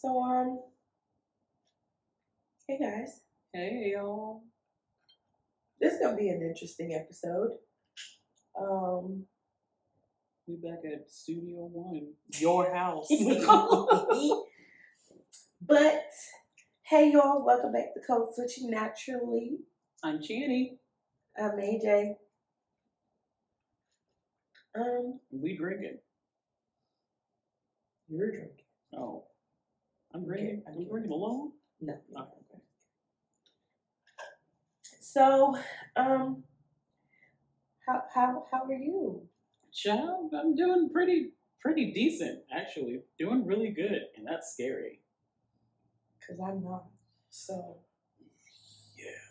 So um, hey guys, Hey y'all. this is gonna be an interesting episode. Um, We back at Studio One. Your house. but hey y'all, welcome back to Code Switching Naturally. I'm Channy. I'm AJ. Um, We drinking. you're drinking. Oh. I'm. Okay, I'm okay. drinking alone? No. Oh, okay. So, um, how how how are you? Child, I'm doing pretty pretty decent, actually. Doing really good, and that's scary. Cause I'm not. So Yeah.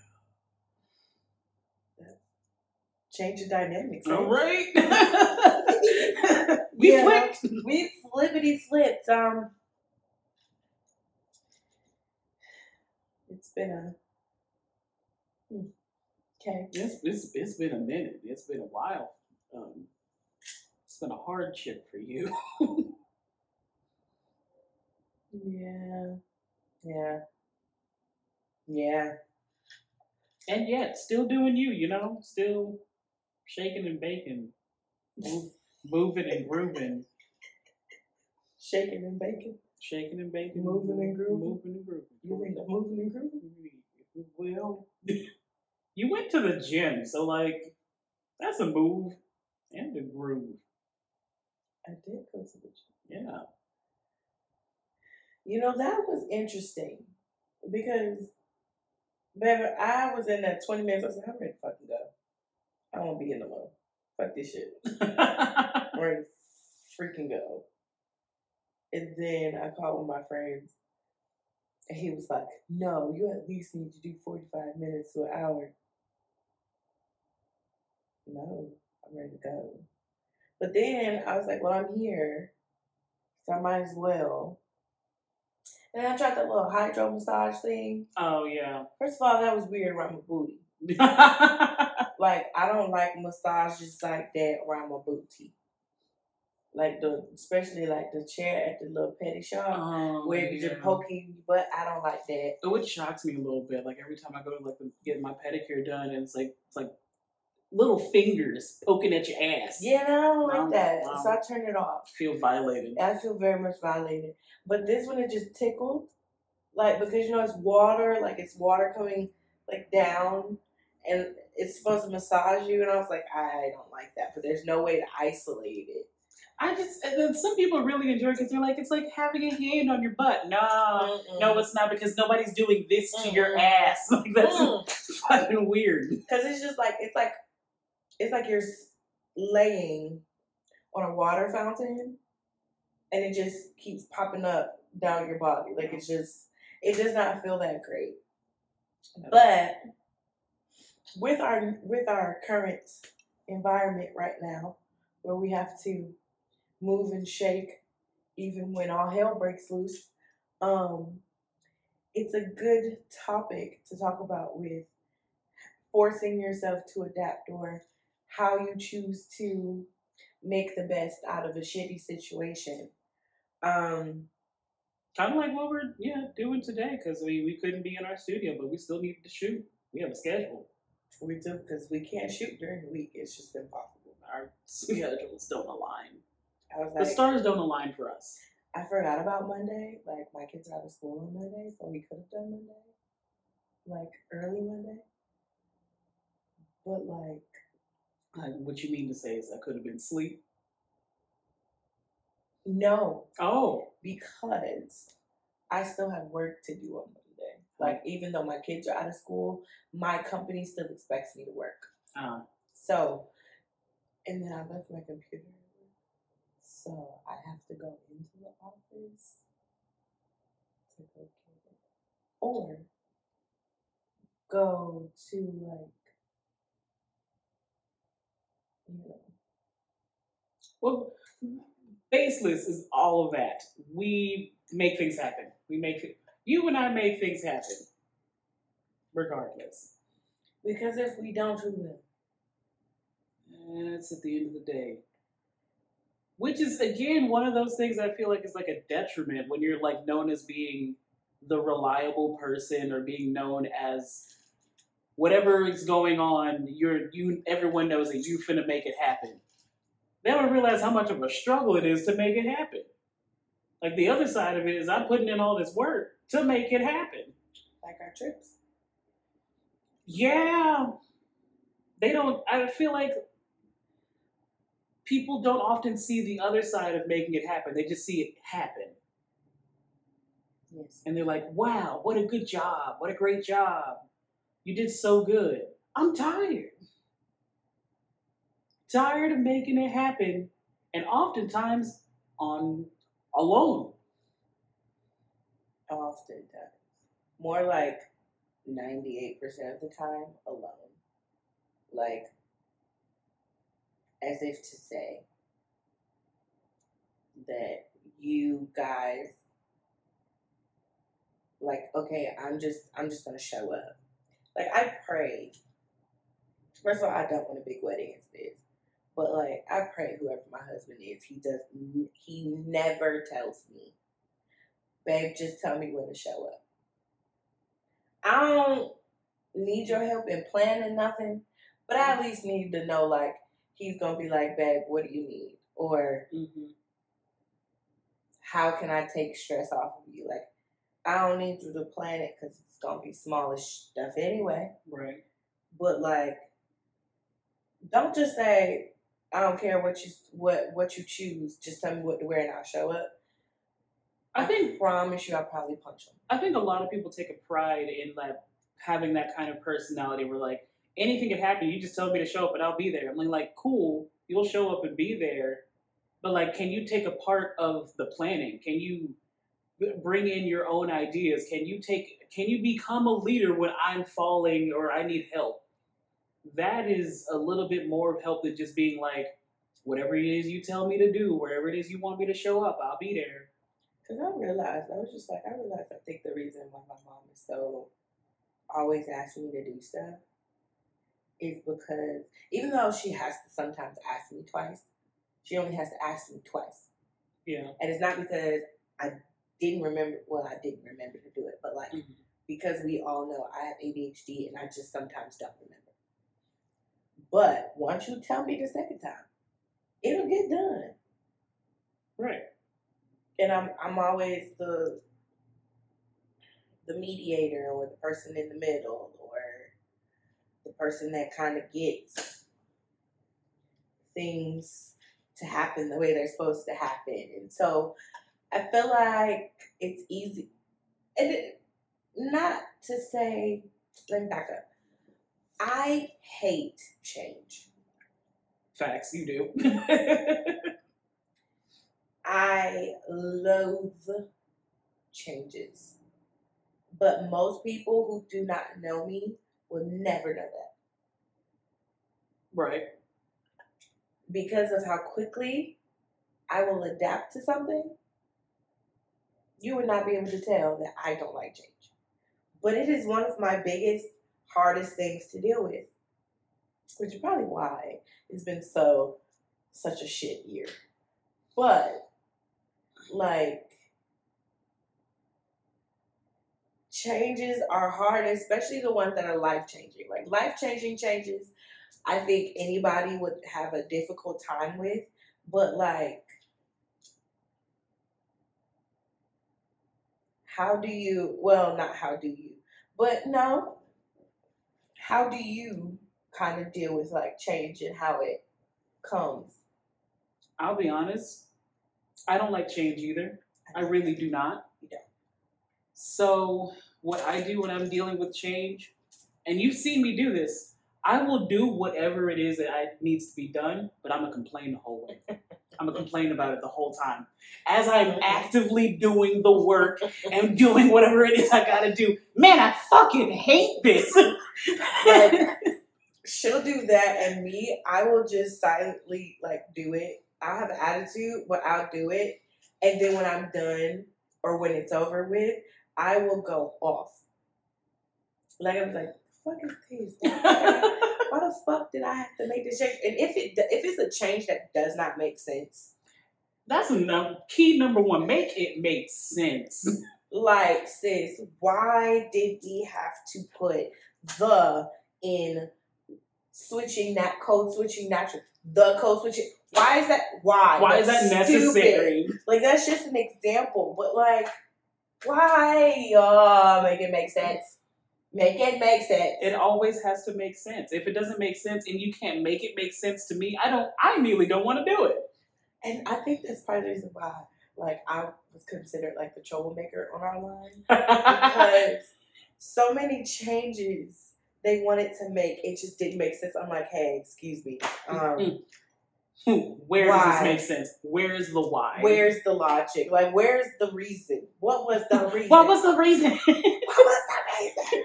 change the dynamics. All right? right. we Yeah. flipped. We flippity flipped. Um, it's been a. hmm, Okay. It's, it's, it's been a minute. It's been a while. Um, it's been a hardship for you. Yeah. Yeah. Yeah. and yet, still doing you, you know? Still shaking and baking, move, moving and grooving. Shaking and baking. Shaking and baking. Moving and grooving? Moving and grooving. You think I'm moving and grooving? Well, you went to the gym, so like, that's a move and a groove. I did go to the gym. Yeah. You know, that was interesting because, baby, I was in that 20 minutes. I said, I'm ready to fucking go. I to be in the mode. Fuck this shit. I'm ready freaking go. And then I called one of my friends, and he was like, No, you at least need to do 45 minutes to an hour. No, I'm ready to go. But then I was like, Well, I'm here, so I might as well. And I tried that little hydro massage thing. oh, yeah. First of all, that was weird around my booty. Like, I don't like massages like that around my booty. Like the, especially like the chair at the little petty shop Oh, where you're poking but. I don't like that. Oh, it shocks me a little bit. Like every time I go to like get my pedicure done, and it's like it's like little fingers poking at your ass. Yeah, I don't like that. So I turn it off. feel violated. I feel very much violated. But this one, it just tickled. Like, because you know, it's water, like it's water coming like down and it's supposed to massage you. And I was like, I don't like that. But there's no way to isolate it. I just and then some people really enjoy it because they're like it's like having a hand on your butt. No, Mm-mm. no, it's not because nobody's doing this to your Mm-mm. ass. Like that's Mm. fucking weird. Because it's just like it's like it's like you're laying on a water fountain, and it just keeps popping up down your body. Like it's just it does not feel that great. But with our with our current environment right now, where we have to move and shake, even when all hell breaks loose, um, it's a good topic to talk about with forcing yourself to adapt or how you choose to make the best out of a shitty situation. Um, kind of like what we're yeah doing today because we we couldn't be in our studio, but we still needed to shoot. We have a schedule. we do because we can't shoot during the week. It's just impossible. Our schedules don't align. I was The like, stars don't align for us. I forgot about Monday. Like my kids are out of school on Monday, so we could have done Monday, like early Monday. But like, Like, what you mean to say is I could have been sleep. no, Oh, because I still have work to do on Monday. Like even though my kids are out of school, my company still expects me to work. uh, So, and then I left my computer, so I have to go into the office to go get it, or go to like, you know, well, baseless is all of that. We make things happen. We make it. You and I make things happen, regardless. because if we don't, will? And it's at the end of the day. Which is again one of those things I feel like is like a detriment when you're like known as being the reliable person or being known as whatever is going on, you're you everyone knows that you're finna make it happen. They don't realize how much of a struggle it is to make it happen. Like the other side of it is I'm putting in all this work to make it happen. Like our trips. Yeah. They don't I feel like people don't often see the other side of making it happen. They just see it happen. Yes. And they're like, wow, what a good job. What a great job. You did so good. I'm tired. Tired of making it happen. And oftentimes on alone. How oftentimes. More like 98% of the time alone. Like, as if to say that you guys like okay i'm just i'm just gonna show up. Like i pray. First of all i don't want a big wedding as it is but like i pray whoever my husband is he does he never tells me. Babe just tell me when to show up. I don't need your help in planning nothing but i at least need to know like he's gonna be like babe what do you need or Mm-hmm. how can I take stress off of you? Like, I don't need you to plan it because it's gonna be smallish stuff anyway. Right. But like, don't just say I don't care what you what what you choose. Just tell me what to wear and I'll show up. I think promise you, I'll probably punch him. I think a lot of people take a pride in like having that kind of personality where like anything could happen, you just tell me to show up and I'll be there. I'm like, cool, you'll show up and be there. But like, can you take a part of the planning? Can you bring in your own ideas? Can you take can you become a leader when I'm falling or I need help? That is a little bit more of help than just being like, whatever it is you tell me to do, wherever it is you want me to show up, I'll be there. Cause I realized I was just like I realized I think the reason why my mom is so always asking me to do stuff is because even though she has to sometimes ask me twice, she only has to ask me twice. Yeah. And it's not because I didn't remember well, I didn't remember to do it, but like Mhm. because we all know I have ADHD and I just sometimes don't remember. But once you tell me the second time, it'll get done. Right. and I'm I'm always the the mediator or the person in the middle the person that kind of gets things to happen the way they're supposed to happen. And so I feel like it's easy and it, not to say let me back up. I hate change. Facts, you do. I loathe changes. But most people who do not know me will never know that right. because of how quickly I will adapt to something. You would not be able to tell that I don't like change. But it is one of my biggest, hardest things to deal with, which is probably why it's been so, such a shit year. But, like, changes are hard, especially the ones that are life changing. Like life changing changes, I think anybody would have a difficult time with. But like, how do you? Well, not how do you, but no. How do you kind of deal with like change and how it comes? I'll be honest. I don't like change either. I really do not. You don't. So what I do when I'm dealing with change, and you've seen me do this, I will do whatever it is that I, needs to be done, but I'm gonna complain the whole way. I'm gonna complain about it the whole time. As I'm actively doing the work and doing whatever it is I gotta do. Man, I fucking hate this. Like, she'll do that, and me, I will just silently like do it. I'll have attitude, but I'll do it, and then when I'm done or when it's over with, I will go off. Like I'm like, fuck is this? Why the fuck did I have to make this change? And if it if it's a change that does not make sense, That's num- key number one. Make it make sense. Like, sis, why did we have to put the in switching that code switching natural? The code switching. Why is that? Why? Why is That's that stupid. necessary? Like that's just an example, but like, why? Oh, make it make sense. Make it make sense. It always has to make sense. If it doesn't make sense and you can't make it make sense to me, I don't. I immediately don't want to do it. And I think that's part of the reason why, like, I was considered like the troublemaker on our line because so many changes they wanted to make, it just didn't make sense. I'm like, hey, excuse me, um, Where does this make sense? Where is the why? where's the logic? Like, where's the reason? What was the reason? What was the reason? what was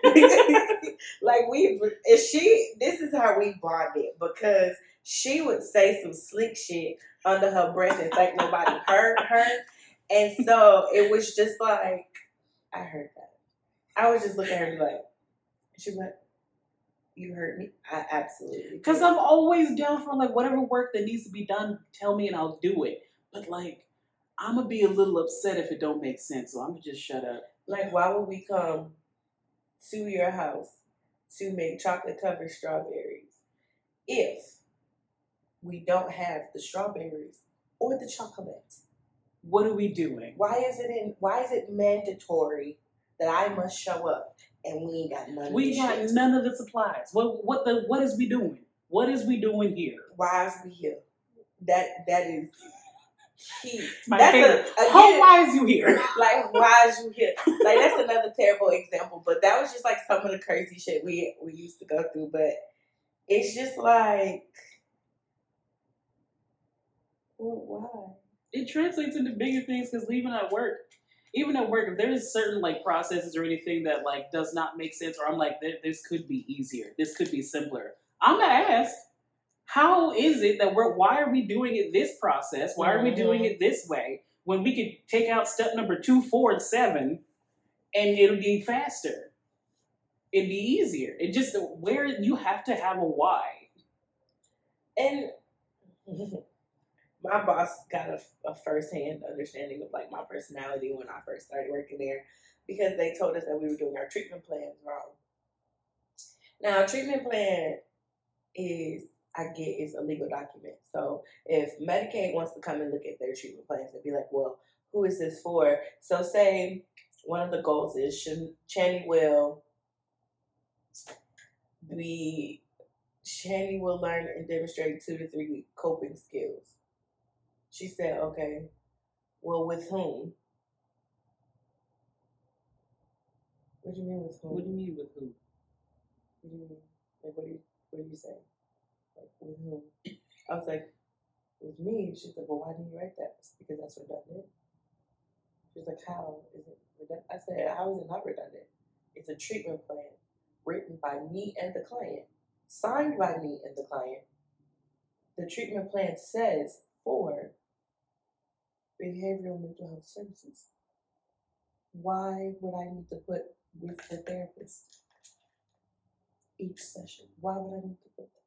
the reason? like we, and she. This is how we bonded because she would say some slick shit under her breath and think nobody heard her, and so it was just like I heard that. I was just looking at her and be like, she went, "You heard me? I absolutely." Because. I'm always down for like whatever work that needs to be done. Tell me and I'll do it. But like, I'm gonna be a little upset if it don't make sense. So I'm gonna just shut up. like, why would we come to your house to make chocolate covered strawberries if we don't have the strawberries or the chocolate? What are we doing? Why is it in? Why is it mandatory that I must show up and we ain't got none? of We got shit? none of the supplies. What what the what is we doing? What is we doing here? Why is we here? That that is key. My That's a- favorite. again- oh, why is you here? Like, why is you here? Like, that's another terrible example. But that was just like some of the crazy shit we we used to go through. But it's just like, well, why? it translates into bigger things because even at work, even at work, if there's certain like processes or anything that like does not make sense, or I'm like, this could be easier, this could be simpler. I'm gonna ask, how is it that we're? Why are we doing it this process? Why are we mm-hmm. doing it this way when we could take out step number two, four, and seven, and it'll be faster. It'd be easier. It just where you have to have a why. And my boss got a, a first-hand understanding of like my personality when I first started working there because they told us that we were doing our treatment plans wrong. Now, a treatment plan is I get is a legal document. So if Medicaid wants to come and look at their treatment plans and be like, well, who is this for? So say one of the goals is Shan- Channy will be Shani will learn and demonstrate two to three coping skills. She said, okay, well, with whom? What do you mean with whom? What do you mean with who? What do you mean? Like, what do you, what do you say? Like, with whom? I was like, with me. She's like, well, why didn't you write that? Said, because that's redundant. She's like, how is it redundant? I said, how is it not redundant? It's a treatment plan written by me and the client, signed by me and the client. The treatment plan says for behavioral mental health services. Why would I need to put with the therapist each session? Why would I need to put that?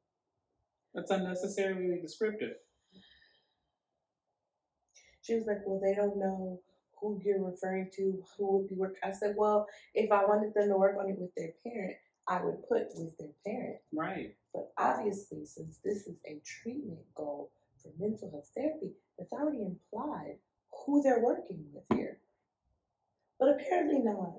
That's unnecessarily descriptive. She was like, Well, they don't know who you're referring to, who would be working. I said, Well, if I wanted them to work on it with their parent, I would put with their parent. Right. But obviously, since this is a treatment goal for mental health therapy, it's already implied who they're working with here. But apparently not.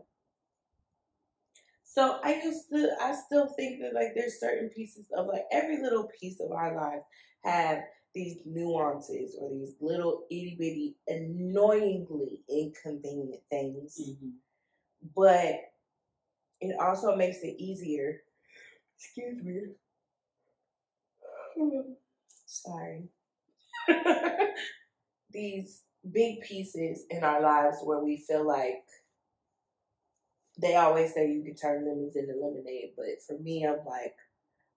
So I used to, I still think that like there's certain pieces of like every little piece of our life have these nuances or these little itty bitty, annoyingly inconvenient things Mm-hmm. but it also makes it easier. Excuse me. Sorry. These big pieces in our lives where we feel like they always say you can turn lemons into lemonade, but for me, I'm like,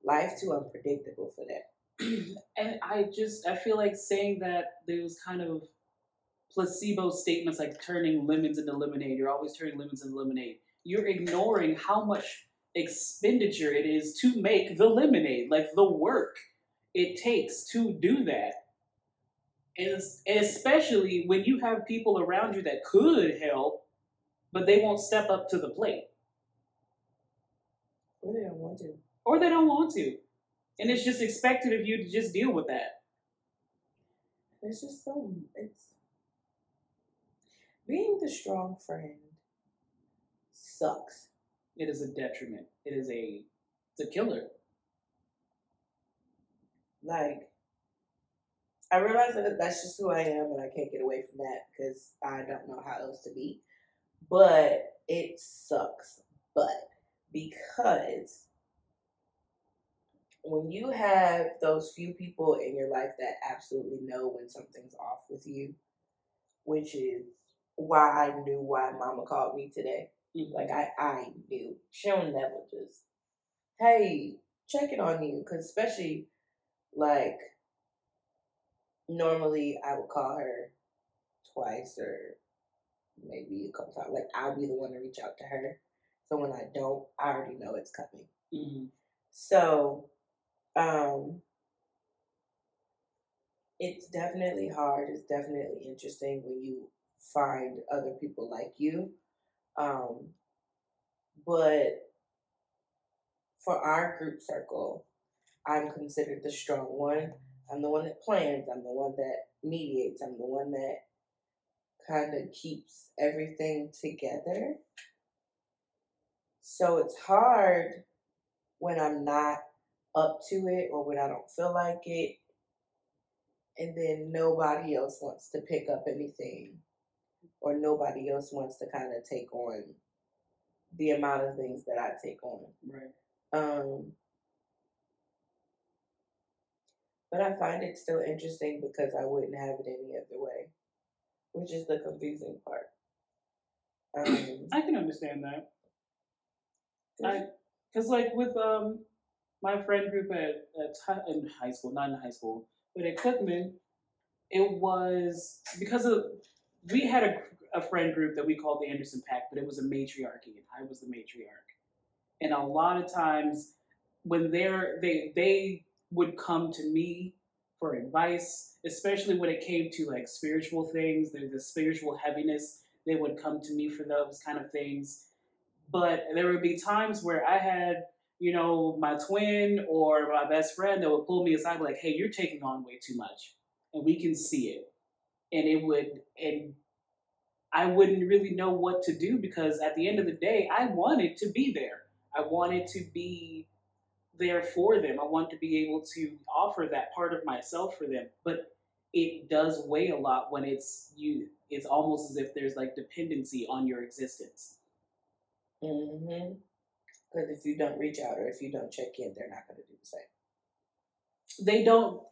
life's too unpredictable for that. and I just I feel like saying that those kind of placebo statements like turning lemons into lemonade, you're always turning lemons into lemonade. You're ignoring how much expenditure it is to make the lemonade, like the work it takes to do that. And, and especially when you have people around you that could help, but they won't step up to the plate Or they don't want to. or they don't want to. And it's just expected of you to just deal with that. It's just so it's being the strong friend sucks. It is a detriment. It is a it's a killer. Like I realize that that's just who I am and I can't get away from that because I don't know how else to be. But it sucks. But because when you have those few people in your life that absolutely know when something's off with you, which is why I knew why mama called me today. Mhm. Like I, I knew she'll never just, hey, checking on you, because especially like normally I would call her twice or maybe a couple times. Like I'll be the one to reach out to her. So when I don't, I already know it's coming. Mhm. So, um, it's definitely hard. It's definitely interesting when you find other people like you. Um, but for our group circle, I'm considered the strong one. I'm the one that plans. I'm the one that mediates. I'm the one that kind of keeps everything together. So it's hard when I'm not up to it or when I don't feel like it. And then nobody else wants to pick up anything or nobody else wants to kind of take on the amount of things that I take on. Right. Um, but I find it still interesting because I wouldn't have it any other way, which is the confusing part. Um, I can understand that. I, cause like with um my friend group at, at in high school, not in high school, but at Cookman, it was because of we had a, a friend group that we called the Anderson Pack, but it was a matriarchy, and I was the matriarch. And a lot of times, when they're they they would come to me for advice, especially when it came to like spiritual things, the, the spiritual heaviness. They would come to me for those kind of things but there would be times where I had, you know, my twin or my best friend that would pull me aside, like, "Hey, you're taking on way too much," and we can see it, and it would, and I wouldn't really know what to do because at the end of the day, I wanted to be there. I wanted to be there for them. I want to be able to offer that part of myself for them, but it does weigh a lot when it's you. It's almost as if there's like dependency on your existence. Mm-hmm. Because if you don't reach out or if you don't check in, they're not going to do the same. they don't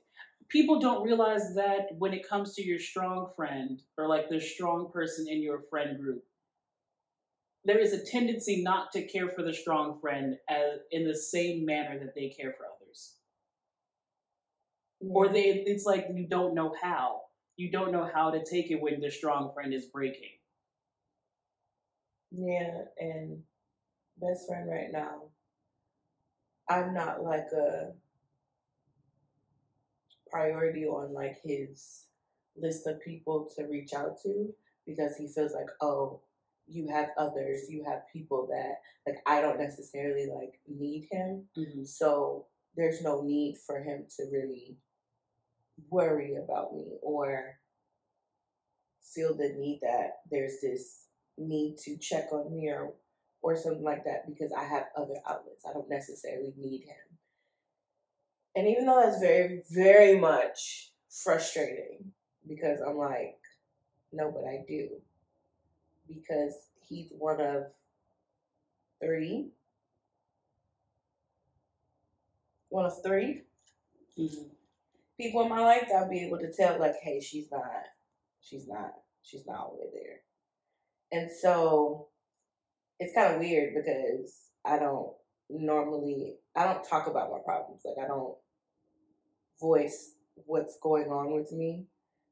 people don't realize that when it comes to your strong friend or like the strong person in your friend group there is a tendency not to care for the strong friend as in the same manner that they care for others. Or they it's like you don't know how. You don't know how to take it when the strong friend is breaking. Yeah, and best friend right now, I'm not like a priority on like his list of people to reach out to because he feels like, oh, you have others, you have people that like I don't necessarily like need him. Mm-hmm. So there's no need for him to really worry about me or feel the need that there's this need to check on me or or something like that because I have other outlets. I don't necessarily need him. And even though that's very, very much frustrating because I'm like, no, but I do. Because he's one of three. One of three Mhm. people in my life that I'll be able to tell like, hey, she's not, she's not, she's not all the way there. And so it's kind of weird because I don't normally, I don't talk about my problems. Like I don't voice what's going on with me.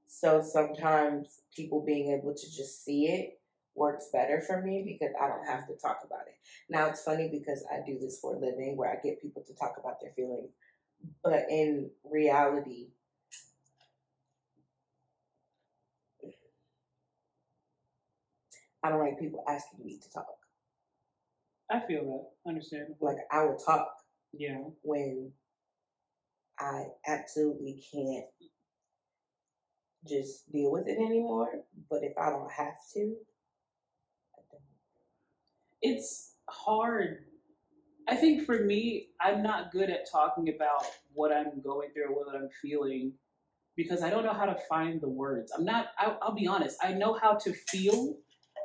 So sometimes people being able to just see it works better for me because I don't have to talk about it. Now it's funny because I do this for a living where I get people to talk about their feelings. But in reality, I don't like people asking me to talk. I feel that. Understand. Like I will talk. Yeah. When I absolutely can't just deal with it anymore. But if I don't have to, it's hard. I think for me, I'm not good at talking about what I'm going through or what I'm feeling because I don't know how to find the words. I'm not, I'll, I'll be honest, I know how to feel,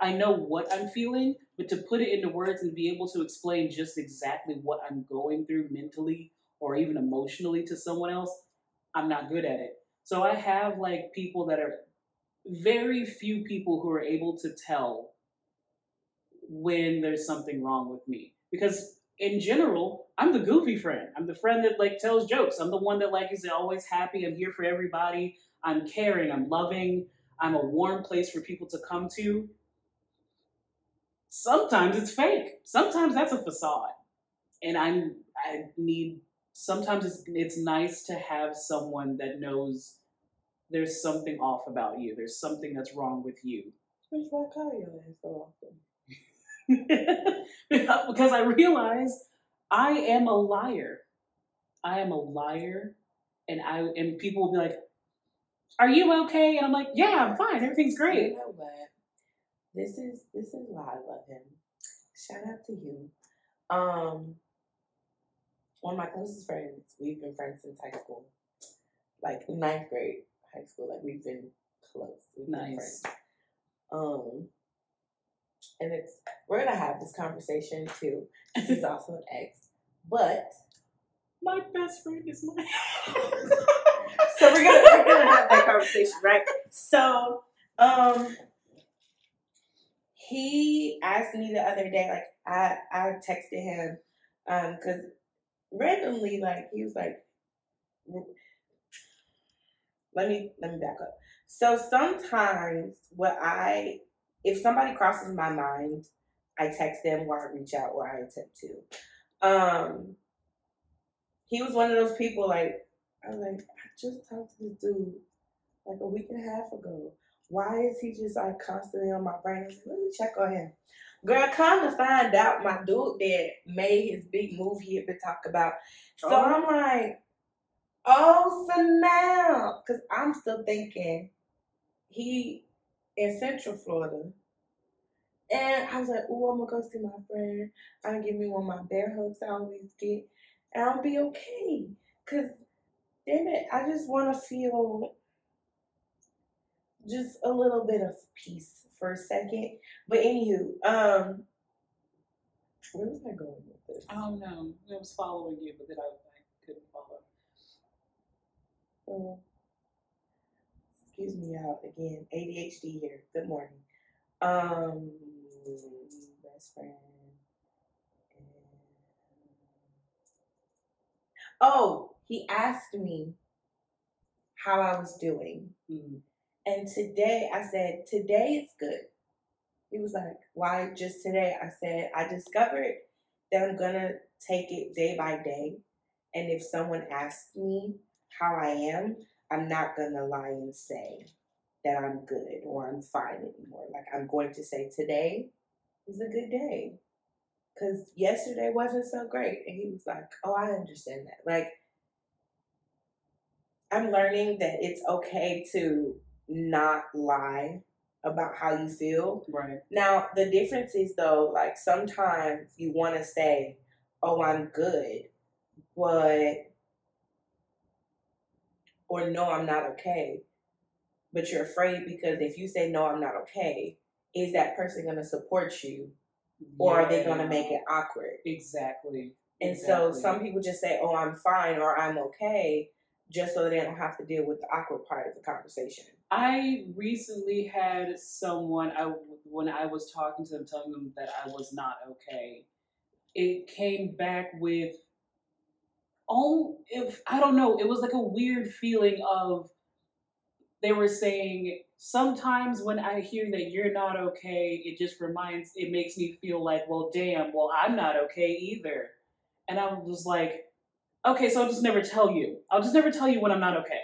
I know what I'm feeling, but to put it into words and be able to explain just exactly what I'm going through mentally or even emotionally to someone else, I'm not good at it. So I have like people that are very few people who are able to tell when there's something wrong with me. Because in general i'm the goofy friend. I'm the friend that like tells jokes. I'm the one that like is always happy. I'm here for everybody. I'm caring. I'm loving. I'm a warm place for people to come to. Sometimes it's fake. Sometimes that's a facade. And i'm i need sometimes it's it's nice to have someone that knows there's something off about you. There's something that's wrong with you. Which why your ass so often? because I realize I am a liar. I am a liar, and I and people will be like, "Are you okay?" And I'm like, "Yeah, I'm fine. Everything's great." You know what? This is this is why I love him. Shout out to you. Um, one of my closest friends. We've been friends since high school, like ninth grade high school. Like we've been close. We've been Nice. friends. Um, and it's we're gonna have this conversation too. He's also an ex, but My best friend is my. so we're gonna we're gonna have that conversation, right? So, um, he asked me the other day, like I I texted him, um, because randomly, like he was like, let me let me back up. So sometimes what I if somebody crosses my mind, I text them or I reach out or I attempt to. Um, he was one of those people like I was like, I just talked to this dude like a week and a half ago. Why is he just like constantly on my brain? Like, let me check on him. Girl, come to find out, my dude that made his big move he had been talking about. So Oh. I'm like, oh, so now, because I'm still thinking he in Central Florida. And I was like, oh, I'm gonna go see my friend. I'm gonna give me one of my bear hugs I always get, and I'll be okay. Cause damn it, I just want to feel just a little bit of peace for a second. But anywho, um, where was I going with this? I don't know. I was following you, but then I, I couldn't follow. Oh, excuse me out again. ADHD here. Good morning. Um, best friend. Oh, he asked me how I was doing. Mm. And today I said, today it's good. He was like, why just today? I said, I discovered that I'm gonna take it day by day. And if someone asks me how I am, I'm not gonna lie and say that I'm good or I'm fine anymore. Like I'm going to say today is a good day. Cause yesterday wasn't so great. And he was like, Oh, I understand that. Like I'm learning that it's okay to not lie about how you feel. Right. Now, the difference is though, like sometimes you want to say, "Oh, I'm good," but or "No, I'm not okay," but you're afraid because if you say "No, I'm not okay," is that person going to support you, or are they going to make it awkward? Exactly. And so some people just say, "Oh, I'm fine" or "I'm okay," just so they don't have to deal with the awkward part of the conversation. I recently had someone I when I was talking to them, telling them that I was not okay. It came back with, oh, if I don't know, it was like a weird feeling of. They were saying sometimes when I hear that you're not okay, it just reminds, it makes me feel like, well, damn, well, I'm not okay either. And I was just like, okay, so I'll just never tell you. I'll just never tell you when I'm not okay.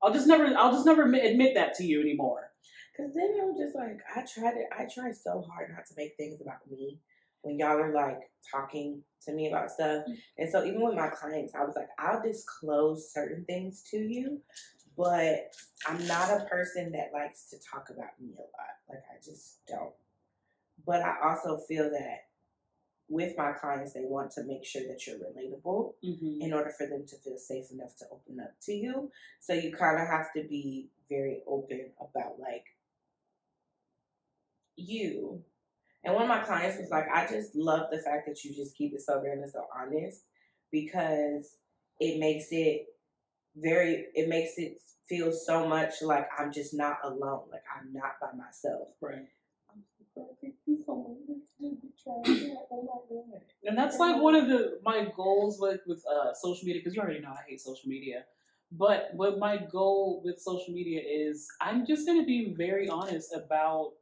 I'll just never, I'll just never admit, that to you anymore. Cause then I'm just like, I tried it. I tried so hard not to make things about me when y'all are like talking to me about stuff. And so even with my clients, I was like, I'll disclose certain things to you, but I'm not a person that likes to talk about me a lot. Like I just don't. But I also feel that with my clients, they want to make sure that you're relatable Mm-hmm. in order for them to feel safe enough to open up to you. So you kind of have to be very open about like you. And one of my clients was like, I just love the fact that you just keep it so real and so honest because it makes it very, it makes it feel so much like I'm just not alone. Like I'm not by myself. Right. I'm so thank you so much. Oh my God. And that's like one of the my goals with with uh, social media because you already know I hate social media. But what my goal with social media is, I'm just gonna be very honest about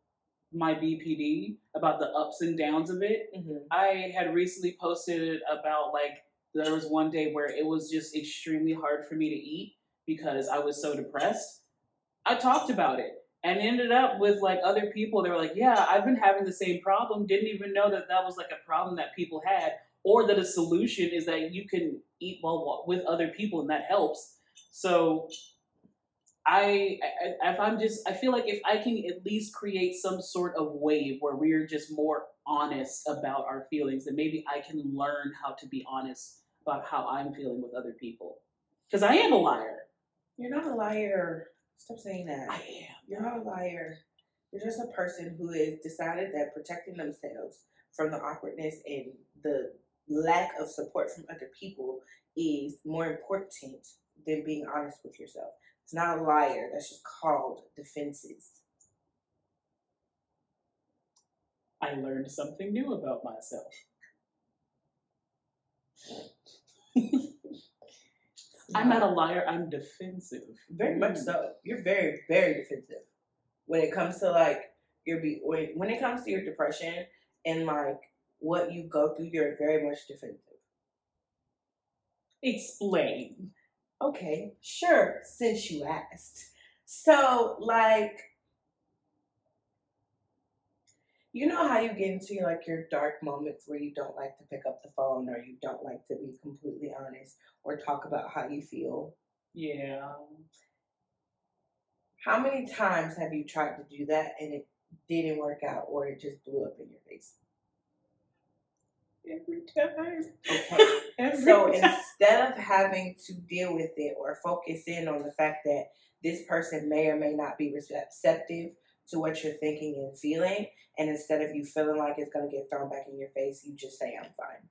my BPD, about the ups and downs of it. Mhm. I had recently posted about like there was one day where it was just extremely hard for me to eat because I was so depressed. I talked about it and ended up with like other people. They were like, "Yeah, I've been having the same problem. Didn't even know that that was like a problem that people had, or that a solution is that you can eat well with other people and that helps." So. I, I if I'm just I feel like if I can at least create some sort of wave where we're just more honest about our feelings, then maybe I can learn how to be honest about how I'm feeling with other people. Because I am a liar. You're not a liar. Stop saying that. I am. You're not a liar. You're just a person who has decided that protecting themselves from the awkwardness and the lack of support from other people is more important than being honest with yourself. It's not a liar. That's just called defenses. I learned something new about myself. I'm not a liar, I'm defensive. Very much so. You're very, very defensive when it comes to like your be when when it comes to your depression and like what you go through. You're very much defensive. Explain. Okay, sure, since you asked. So, like, you know how you get into like your dark moments where you don't like to pick up the phone or you don't like to be completely honest or talk about how you feel. Yeah. How many times have you tried to do that and it didn't work out or it just blew up in your face? Every time. Okay. Every So time. instead of having to deal with it or focus in on the fact that this person may or may not be receptive to what you're thinking and feeling, and instead of you feeling like it's going to get thrown back in your face, you just say, I'm fine.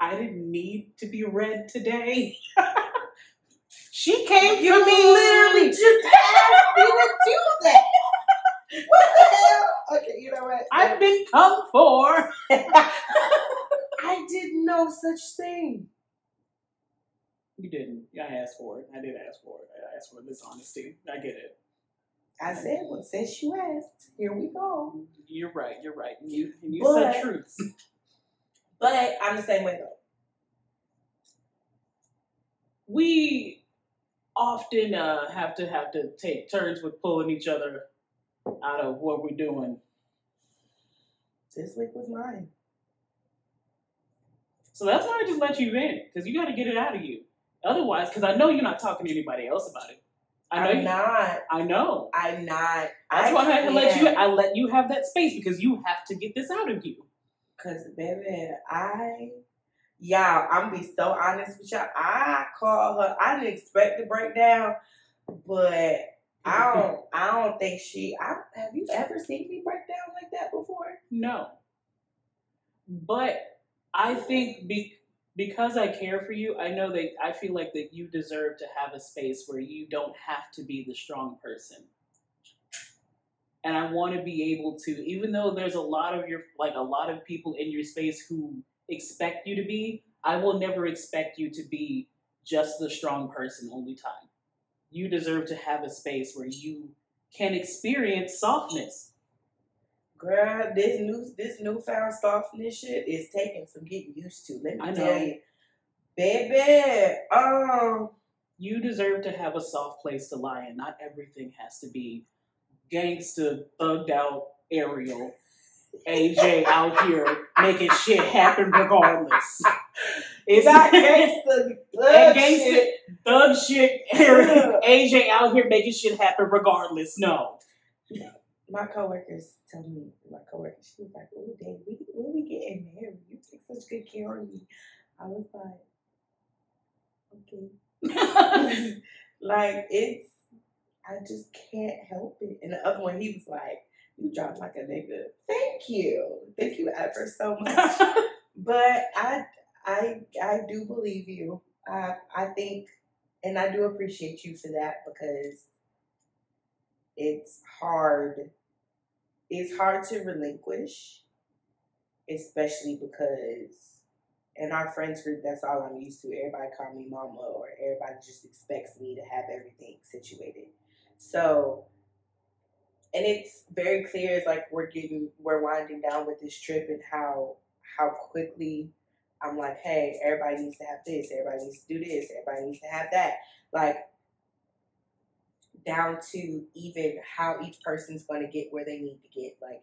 I didn't need to be read today. she came You for me. literally just asked me to do that. What the hell? Okay, you know what? I've been come for. I did no such thing. You didn't. I asked for it. I did ask for it. I asked for this honesty. I get it. I said, well, since you asked, here we go. You're right. You're right. And you and you But- said truths. But I'm the same way though. We often uh, have to have to take turns with pulling each other out of what we're doing. This week was mine. So that's why I just let you in because you got to get it out of you. Otherwise, because I know you're not talking to anybody else about it. I know. I'm not. I know. I'm not. That's I why I had to let you. I let you have that space because you have to get this out of you. Cause baby, I y'all, I'm gonna be so honest with y'all. I call her. I didn't expect to break down, but I don't. I don't think she. I have you ever seen me break down like that before? No. But I think be, because I care for you, I know that I feel like that you deserve to have a space where you don't have to be the strong person. And I want to be able to, even though there's a lot of your, like a lot of people in your space who expect you to be, I will never expect you to be just the strong person only time. You deserve to have a space where you can experience softness. Girl, this new this newfound softness shit is taking some getting used to. Let me I tell know. you. Baby, um, You deserve to have a soft place to lie in. Not everything has to be gangsta, thugged out Ariel. AJ out here making shit happen regardless. It's not gangsta, thug gangsta- shit. thug shit. AJ out here making shit happen regardless. No. My coworkers tell me, my coworker, she was like, "Oh, Dave, we when we getting married? You take such good care of me." I was like, "Okay." like it's, I just can't help it. And the other one, he was like, "You drive like a nigga." Thank you, thank you ever so much. but I, I, I do believe you. I, I think, and I do appreciate you for that because it's hard. It's hard to relinquish, especially because in our friends group, that's all I'm used to. Everybody call me mama, or everybody just expects me to have everything situated. So, and it's very clear. It's like we're getting, we're winding down with this trip, and how how quickly I'm like, hey, everybody needs to have this, everybody needs to do this, everybody needs to have that. Like down to even how each person's going to get where they need to get. Like,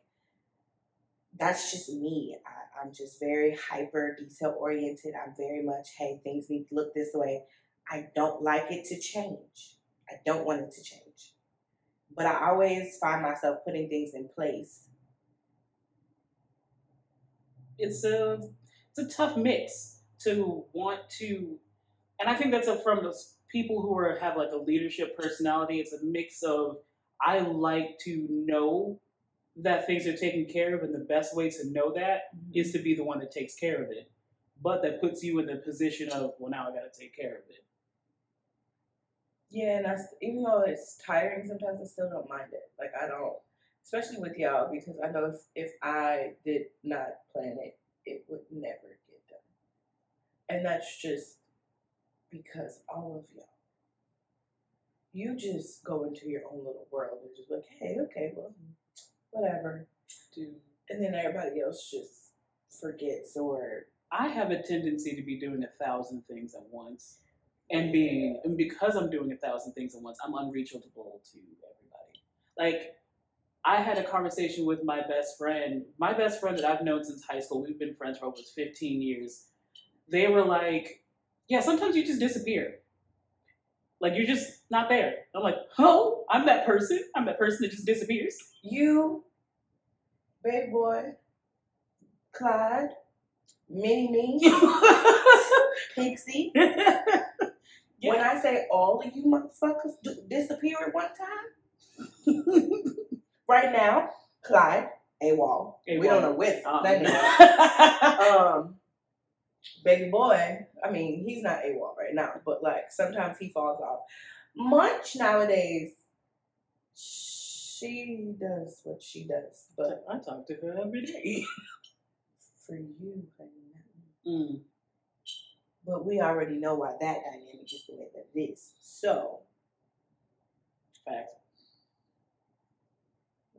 that's just me. I, I'm just very hyper detail oriented. I'm very much, hey, things need to look this way. I don't like it to change. I don't want it to change. But I always find myself putting things in place. it's a it's a tough mix to want to and I think that's a, from those people who are have like a leadership personality. It's a mix of I like to know that things are taken care of, and the best way to know that mm-hmm. is to be the one that takes care of it. But that puts you in the position of, well, now I got to take care of it. Yeah, and I, even though it's tiring sometimes, I still don't mind it. Like I don't, especially with y'all, because I know if if I did not plan it, it would never get done. And that's just because all of y'all, you just go into your own little world and just like, hey, okay, well, whatever, Dude, and then everybody else just forgets or I have a tendency to be doing a thousand things at once, and being and because I'm doing a thousand things at once, I'm unreachable to everybody. Like I had a conversation with my best friend, my best friend that I've known since high school. We've been friends for over 15 years. They were like, "Yeah, sometimes you just disappear. Like you're just not there." I'm like, "Oh, I'm that person. I'm that person that just disappears." you, big boy, Clyde, Mini Me, Pixie. When I say all of you motherfuckers do, disappear at one time, right now, Clyde, AWOL. We don't know with Um, that. Um, baby boy, I mean, he's not AWOL right now, but like sometimes he falls off. Munch nowadays, she does what she does, but I talk to her every day. for you, honey, Mm. But we already know why that dynamic is the way that it is. So, Facts.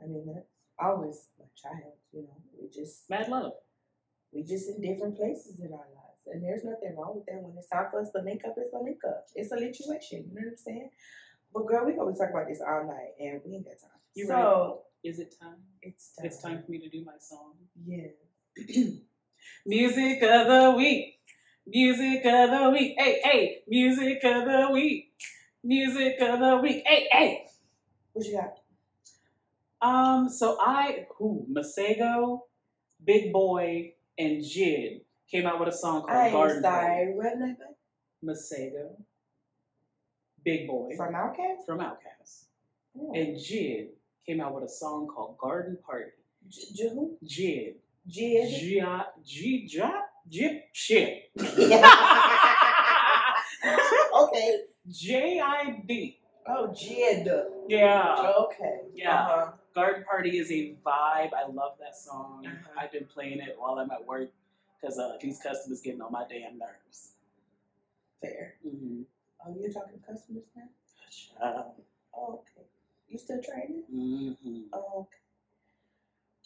I mean, that's always my child, you know. We just Mad love. we just in different places in our lives. And there's nothing wrong with that. When it's time for us to link up, it's a link up. It's a situation. You know what I'm saying? But girl, we always talk about this all night and we ain't got time. You're so Is it time? it's time. It's time for me to do my song. Yeah. Music of the week. Music of the week. Hey, hey. Music of the week. Music of the week. Hey, hey. What you got? Um, so I who Masego, Big Boi, and Jid came out with a song called I Garden Party. sorry. What name? Masego, Big Boi From Outkast? from Outkast, Oh. and Jid came out with a song called Garden Party. J- J- who? Jid. Jid? G I G Jop Jip shit. okay. J I D. Oh, Jid. Yeah. Okay. Yeah. Uh-huh. Garden Party is a vibe. I love that song. Uh-huh. I've been playing it while I'm at work because uh, these customers getting on my damn nerves. Fair. Mm-hmm. Oh, you're talking to customers now? Oh, okay. You still training? Mm-hmm. Oh, okay.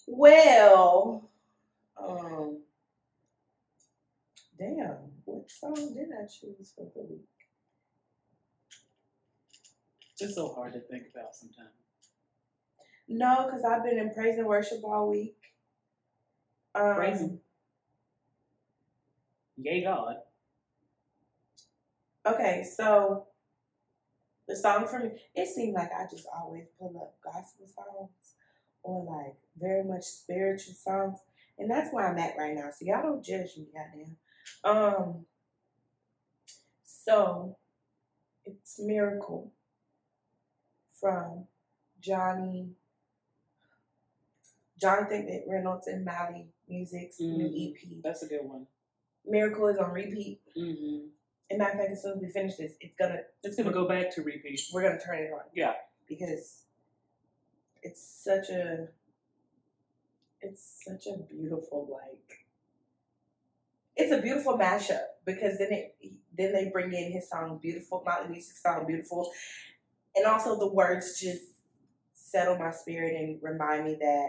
Well, um, Damn, what song did I choose for the week? It's so hard to think about sometimes. No, because I've been in praise and worship all week. Um, Praise him. Yay God. Okay, so the song for me, it seemed like I just always pull up gospel songs or like very much spiritual songs. And that's where I'm at right now. So y'all don't judge me, goddamn. Um so it's Miracle from Johnny Jonathan McReynolds and Mali Music's new Mm. EP. That's a good one. Miracle is on repeat. Mm-hmm. And matter of fact, as soon as we finish this, it's gonna It's gonna go back to repeat. we're gonna turn it on Yeah. because it's such a it's such a beautiful like it's a beautiful mashup because then it then they bring in his song beautiful Mali Music song beautiful and also the words just settle my spirit and remind me that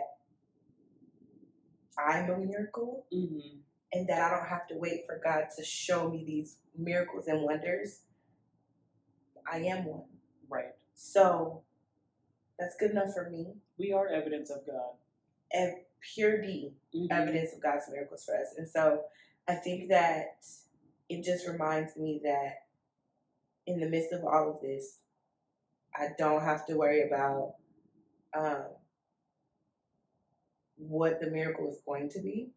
I'm a miracle Mm-hmm. and that I don't have to wait for God to show me these miracles and wonders. I am one. Right. So that's good enough for me. We are evidence of God. And pure D, Mhm. evidence of God's miracles for us. And so I think that it just reminds me that in the midst of all of this, I don't have to worry about um, what the miracle is going to be.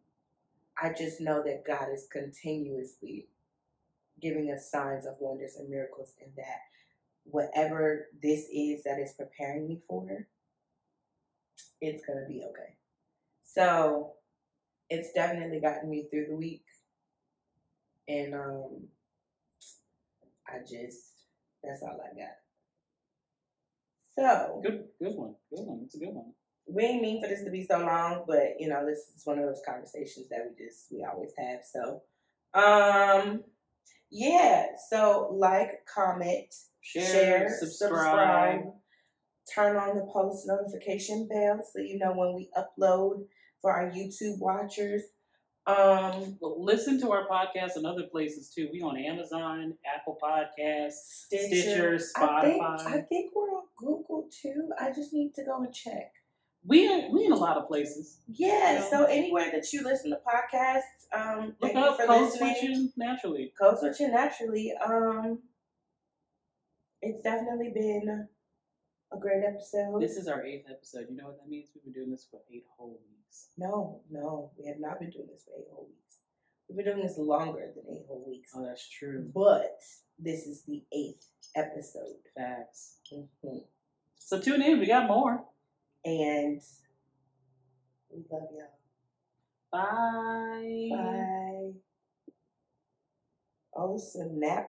I just know that God is continuously giving us signs of wonders and miracles, and that whatever this is that is preparing me for, it's gonna be okay. So it's definitely gotten me through the week. And um I just that's all I got. So Good, good one. Good one. It's a good one. we ain't mean for this to be so long, but you know, this is one of those conversations that we just we always have. So um yeah, so like, comment, Share, share, subscribe. turn on the post notification bell so you know when we upload for our YouTube watchers. Um, listen to our podcast and other places too. We on Amazon, Apple Podcasts, Stitcher, Stitcher, I think, Spotify. I think we're on Google too. I just need to go and check. we in, we in a lot of places. Yeah, Yeah. so anywhere that you listen to podcasts, um, Look up Code. Switching Naturally. Code switching naturally. Um, it's definitely been a great episode. This is our eighth episode. You know what that means? We've been doing this for eight whole weeks. No, no, we have not been doing this for eight whole weeks. We've been doing this longer than eight whole weeks. Oh, that's true. But this is the eighth episode. Facts. Mhm. So tune in. We got more. And we love y'all. Bye. Bye. Oh, snap.